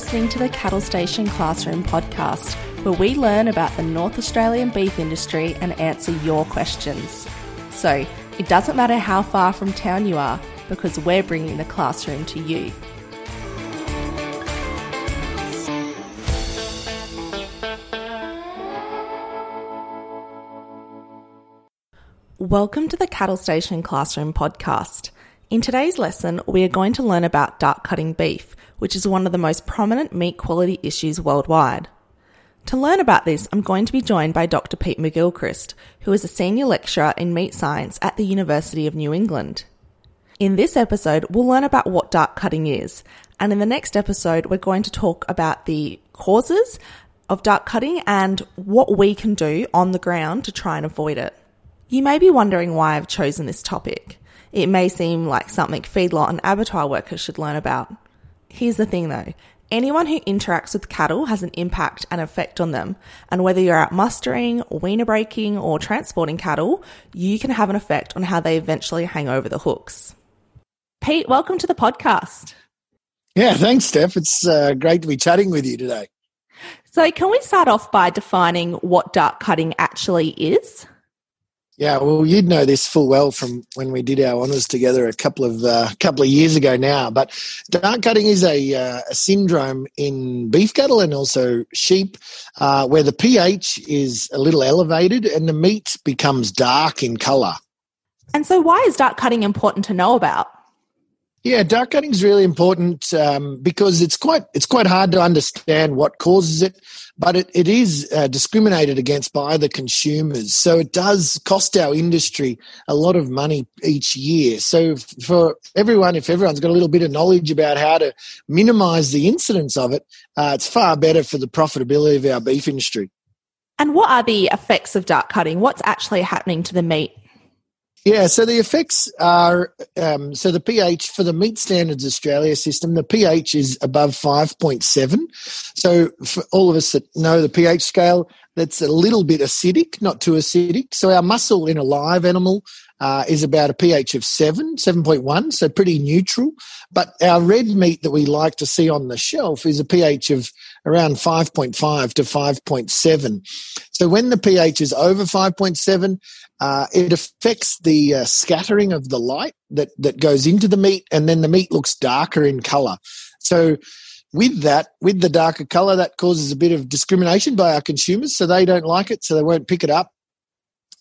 Listening to the Cattle Station Classroom podcast, where we learn about the North Australian beef industry and answer your questions. So, it doesn't matter how far from town you are, because we're bringing the classroom to you. Welcome to the Cattle Station Classroom podcast. In today's lesson, we are going to learn about dark cutting beef, which is one of the most prominent meat quality issues worldwide. To learn about this, I'm going to be joined by Dr. Pete McGilchrist, who is a senior lecturer in meat science at the University of New England. In this episode, we'll learn about what dark cutting is, and in the next episode, we're going to talk about the causes of dark cutting and what we can do on the ground to try and avoid it. You may be wondering why I've chosen this topic. It may seem like something feedlot and abattoir workers should learn about. Here's the thing though. Anyone who interacts with cattle has an impact and effect on them. And whether you're out mustering, weaner breaking, or transporting cattle, you can have an effect on how they eventually hang over the hooks. Pete, welcome to the podcast. Yeah, thanks, Steph. It's uh, great to be chatting with you today. So, can we start off by defining what dark cutting actually is? Yeah, well, you'd know this full well from when we did our honours together a couple of uh, couple of years ago now. But dark cutting is a, uh, a syndrome in beef cattle and also sheep, uh, where the pH is a little elevated and the meat becomes dark in colour. And so, why is dark cutting important to know about? Yeah, dark cutting is really important um, because it's quite it's quite hard to understand what causes it, but it, it is uh, discriminated against by the consumers. So it does cost our industry a lot of money each year. So for everyone, if everyone's got a little bit of knowledge about how to minimise the incidence of it, uh, it's far better for the profitability of our beef industry. And what are the effects of dark cutting? What's actually happening to the meat? Yeah, so the effects are um, so the pH for the Meat Standards Australia system, the pH is above 5.7. So for all of us that know the pH scale, that's a little bit acidic, not too acidic. So our muscle in a live animal uh, is about a pH of 7, 7.1, so pretty neutral. But our red meat that we like to see on the shelf is a pH of around 5.5 to 5.7. So when the pH is over 5.7, uh, it affects the uh, scattering of the light that, that goes into the meat, and then the meat looks darker in color. So with that, with the darker color, that causes a bit of discrimination by our consumers, so they don't like it, so they won't pick it up.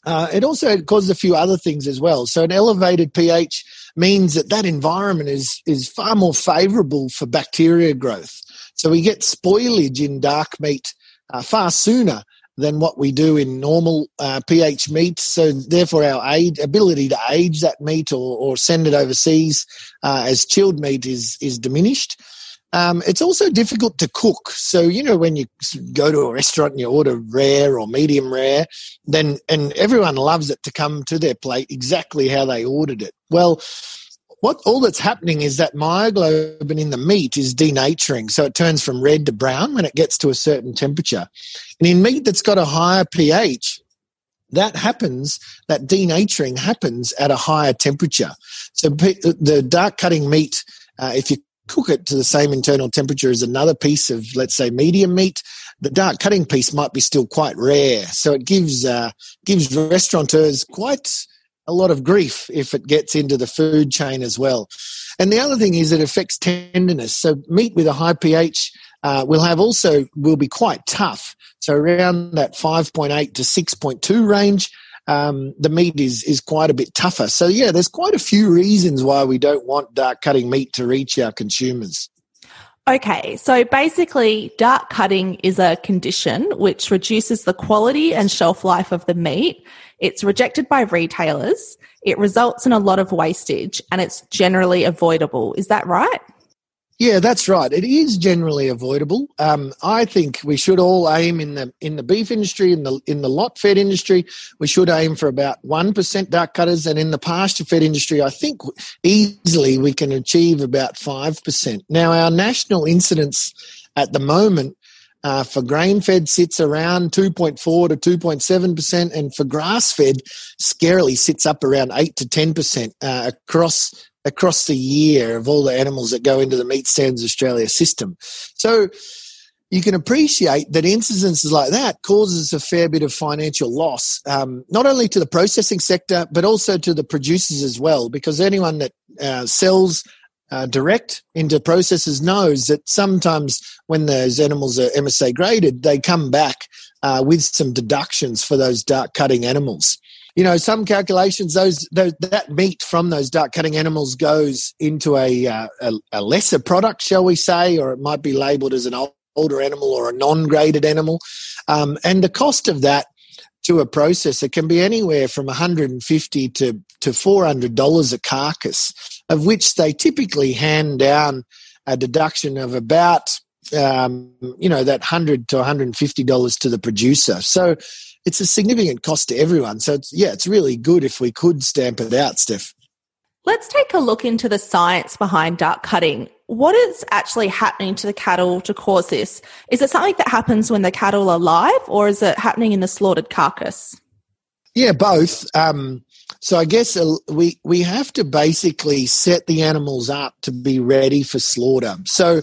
Uh, it also causes a few other things as well. So an elevated pH means that that environment is is far more favourable for bacteria growth. So we get spoilage in dark meat uh, far sooner than what we do in normal uh, pH meat. So therefore, our aid, ability to age that meat or, or send it overseas uh, as chilled meat is is diminished. Um, it's also difficult to cook. So, you know, when you go to a restaurant and you order rare or medium rare, then, and everyone loves it to come to their plate exactly how they ordered it. Well, what all that's happening is that myoglobin in the meat is denaturing. So it turns from red to brown when it gets to a certain temperature. And in meat that's got a higher pH, that happens, that denaturing happens at a higher temperature. So the dark cutting meat, uh, if you cook it to the same internal temperature as another piece of, let's say, medium meat, the dark cutting piece might be still quite rare. So it gives uh, gives restaurateurs quite a lot of grief if it gets into the food chain as well. And the other thing is it affects tenderness. So meat with a high pH uh, will have also will be quite tough. So around that 5.8 to 6.2 range, um, the meat is is quite a bit tougher. So yeah, there's quite a few reasons why we don't want dark cutting meat to reach our consumers. Okay, so basically, dark cutting is a condition which reduces the quality and shelf life of the meat. It's rejected by retailers. It results in a lot of wastage and it's generally avoidable. Is that right? Yeah, that's right. It is generally avoidable. Um, I think we should all aim in the in the beef industry, in the in the lot fed industry, we should aim for about one percent dark cutters, and in the pasture fed industry, I think easily we can achieve about five percent. Now, our national incidence at the moment uh, for grain fed sits around 2.4 to 2.7%, and for grass fed, scarily sits up around 8 to 10% uh, across across the year of all the animals that go into the Meat Standards Australia system. So you can appreciate that incidences like that causes a fair bit of financial loss, um, not only to the processing sector but also to the producers as well, because anyone that uh, sells uh, direct into processors knows that sometimes when those animals are MSA graded, they come back uh, with some deductions for those dark cutting animals you know, some calculations, those, those that meat from those dark cutting animals goes into a, uh, a, a lesser product, shall we say, or it might be labelled as an older animal or a non-graded animal, um, and the cost of that to a processor can be anywhere from 150 to to 400 dollars a carcass, of which they typically hand down a deduction of about um, you know that 100 to 150 dollars to the producer. So it's a significant cost to everyone. So it's, yeah, it's really good if we could stamp it out, Steph. Let's take a look into the science behind dark cutting. What is actually happening to the cattle to cause this? Is it something that happens when the cattle are live or is it happening in the slaughtered carcass? Yeah, both. Um, so I guess uh, we we have to basically set the animals up to be ready for slaughter. So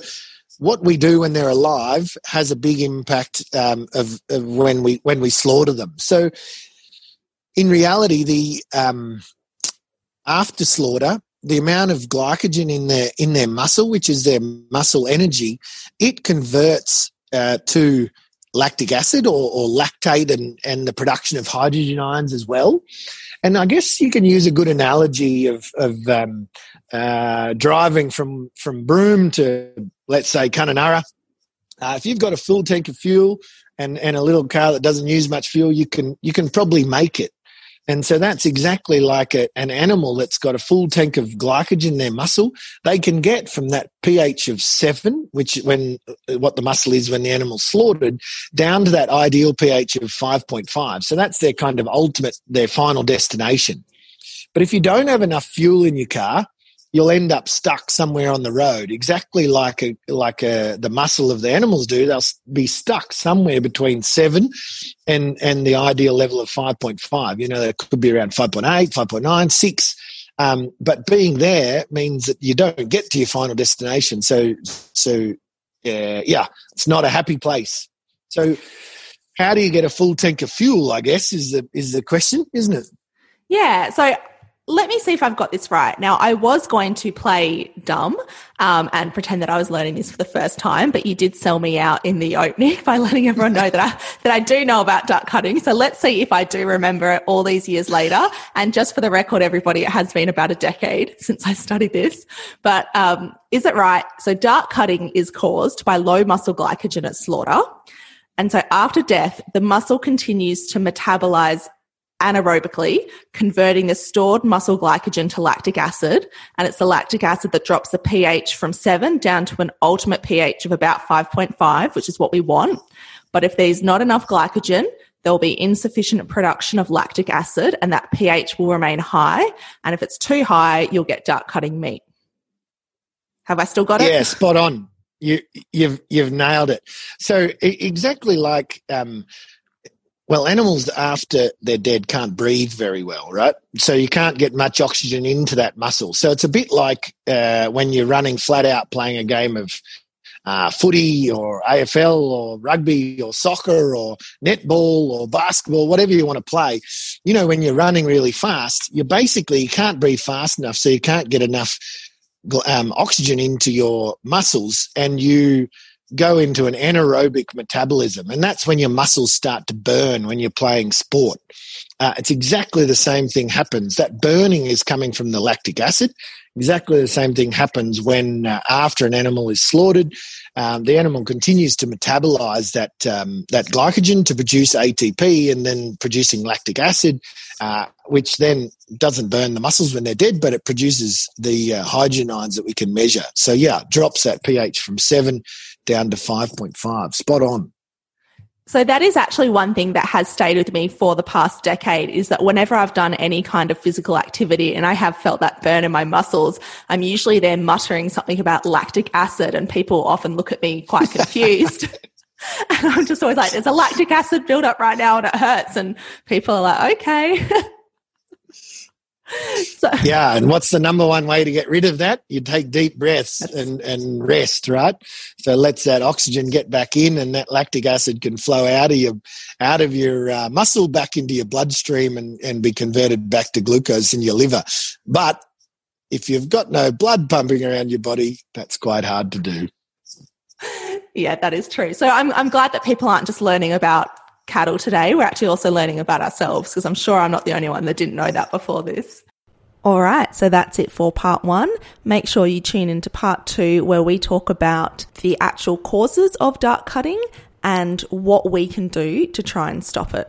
what we do when they're alive has a big impact um, of, of, when we when we slaughter them. So, in reality, the um, after slaughter, the amount of glycogen in their in their muscle, which is their muscle energy, it converts uh, to lactic acid or, or lactate and, and the production of hydrogen ions as well. And I guess you can use a good analogy of, of um, uh, driving from, from Broome to, let's say, Kununurra. Uh, if you've got a full tank of fuel and, and a little car that doesn't use much fuel, you can you can probably make it. And so that's exactly like a, an animal that's got a full tank of glycogen in their muscle. They can get from that pH of seven, which when uh, what the muscle is when the animal's slaughtered, down to that ideal pH of 5.5. So that's their kind of ultimate, their final destination. But if you don't have enough fuel in your car, you'll end up stuck somewhere on the road, exactly like a, like a, the muscle of the animals do. They'll be stuck somewhere between seven and, and the ideal level of 5.5. You know, that could be around 5.8, 5.9, 6. Um, but being there means that you don't get to your final destination. So, so yeah, it's not a happy place. So, how do you get a full tank of fuel? I guess is the is the question, isn't it? Yeah. So let me see if I've got this right. Now, I was going to play dumb um, and pretend that I was learning this for the first time, but you did sell me out in the opening by letting everyone know that I that I do know about dark cutting. So let's see if I do remember it all these years later. And just for the record, everybody, it has been about a decade since I studied this. But um, is it right? So dark cutting is caused by low muscle glycogen at slaughter. And so after death, the muscle continues to metabolize anaerobically, converting the stored muscle glycogen to lactic acid. And it's the lactic acid that drops the pH from seven down to an ultimate pH of about 5.5, which is what we want. But if there's not enough glycogen, there'll be insufficient production of lactic acid and that pH will remain high. And if it's too high, you'll get dark cutting meat. Have I still got it? Yeah, spot on. You, you've you've nailed it. So exactly like um, Well, animals after they're dead can't breathe very well, right? So you can't get much oxygen into that muscle. So it's a bit like uh, when you're running flat out playing a game of uh, footy or AFL or rugby or soccer or netball or basketball, whatever you want to play. You know, when you're running really fast, you basically you can't breathe fast enough, so you can't get enough um, oxygen into your muscles, and you go into an anaerobic metabolism, and that's when your muscles start to burn when you're playing sport. Uh, it's exactly the same thing happens. That burning is coming from the lactic acid. Exactly the same thing happens when, uh, after an animal is slaughtered, um, the animal continues to metabolize that um, that glycogen to produce ATP, and then producing lactic acid, uh, which then doesn't burn the muscles when they're dead, but it produces the uh, hydrogen ions that we can measure. So yeah, drops that pH from seven down to 5.5. Spot on. So that is actually one thing that has stayed with me for the past decade is that whenever I've done any kind of physical activity and I have felt that burn in my muscles, I'm usually there muttering something about lactic acid and people often look at me quite confused. and I'm just always like, there's a lactic acid buildup right now and it hurts. And people are like, okay. so, yeah, and what's the number one way to get rid of that? You take deep breaths and, and rest, right? So lets that oxygen get back in, and that lactic acid can flow out of your out of your uh, muscle back into your bloodstream and, and be converted back to glucose in your liver. But if you've got no blood pumping around your body, that's quite hard to do. Yeah, that is true. So I'm I'm glad that people aren't just learning about cattle today. We're actually also learning about ourselves because I'm sure I'm not the only one that didn't know that before this. All right, so that's it for part one. Make sure you tune into part two where we talk about the actual causes of dark cutting and what we can do to try and stop it.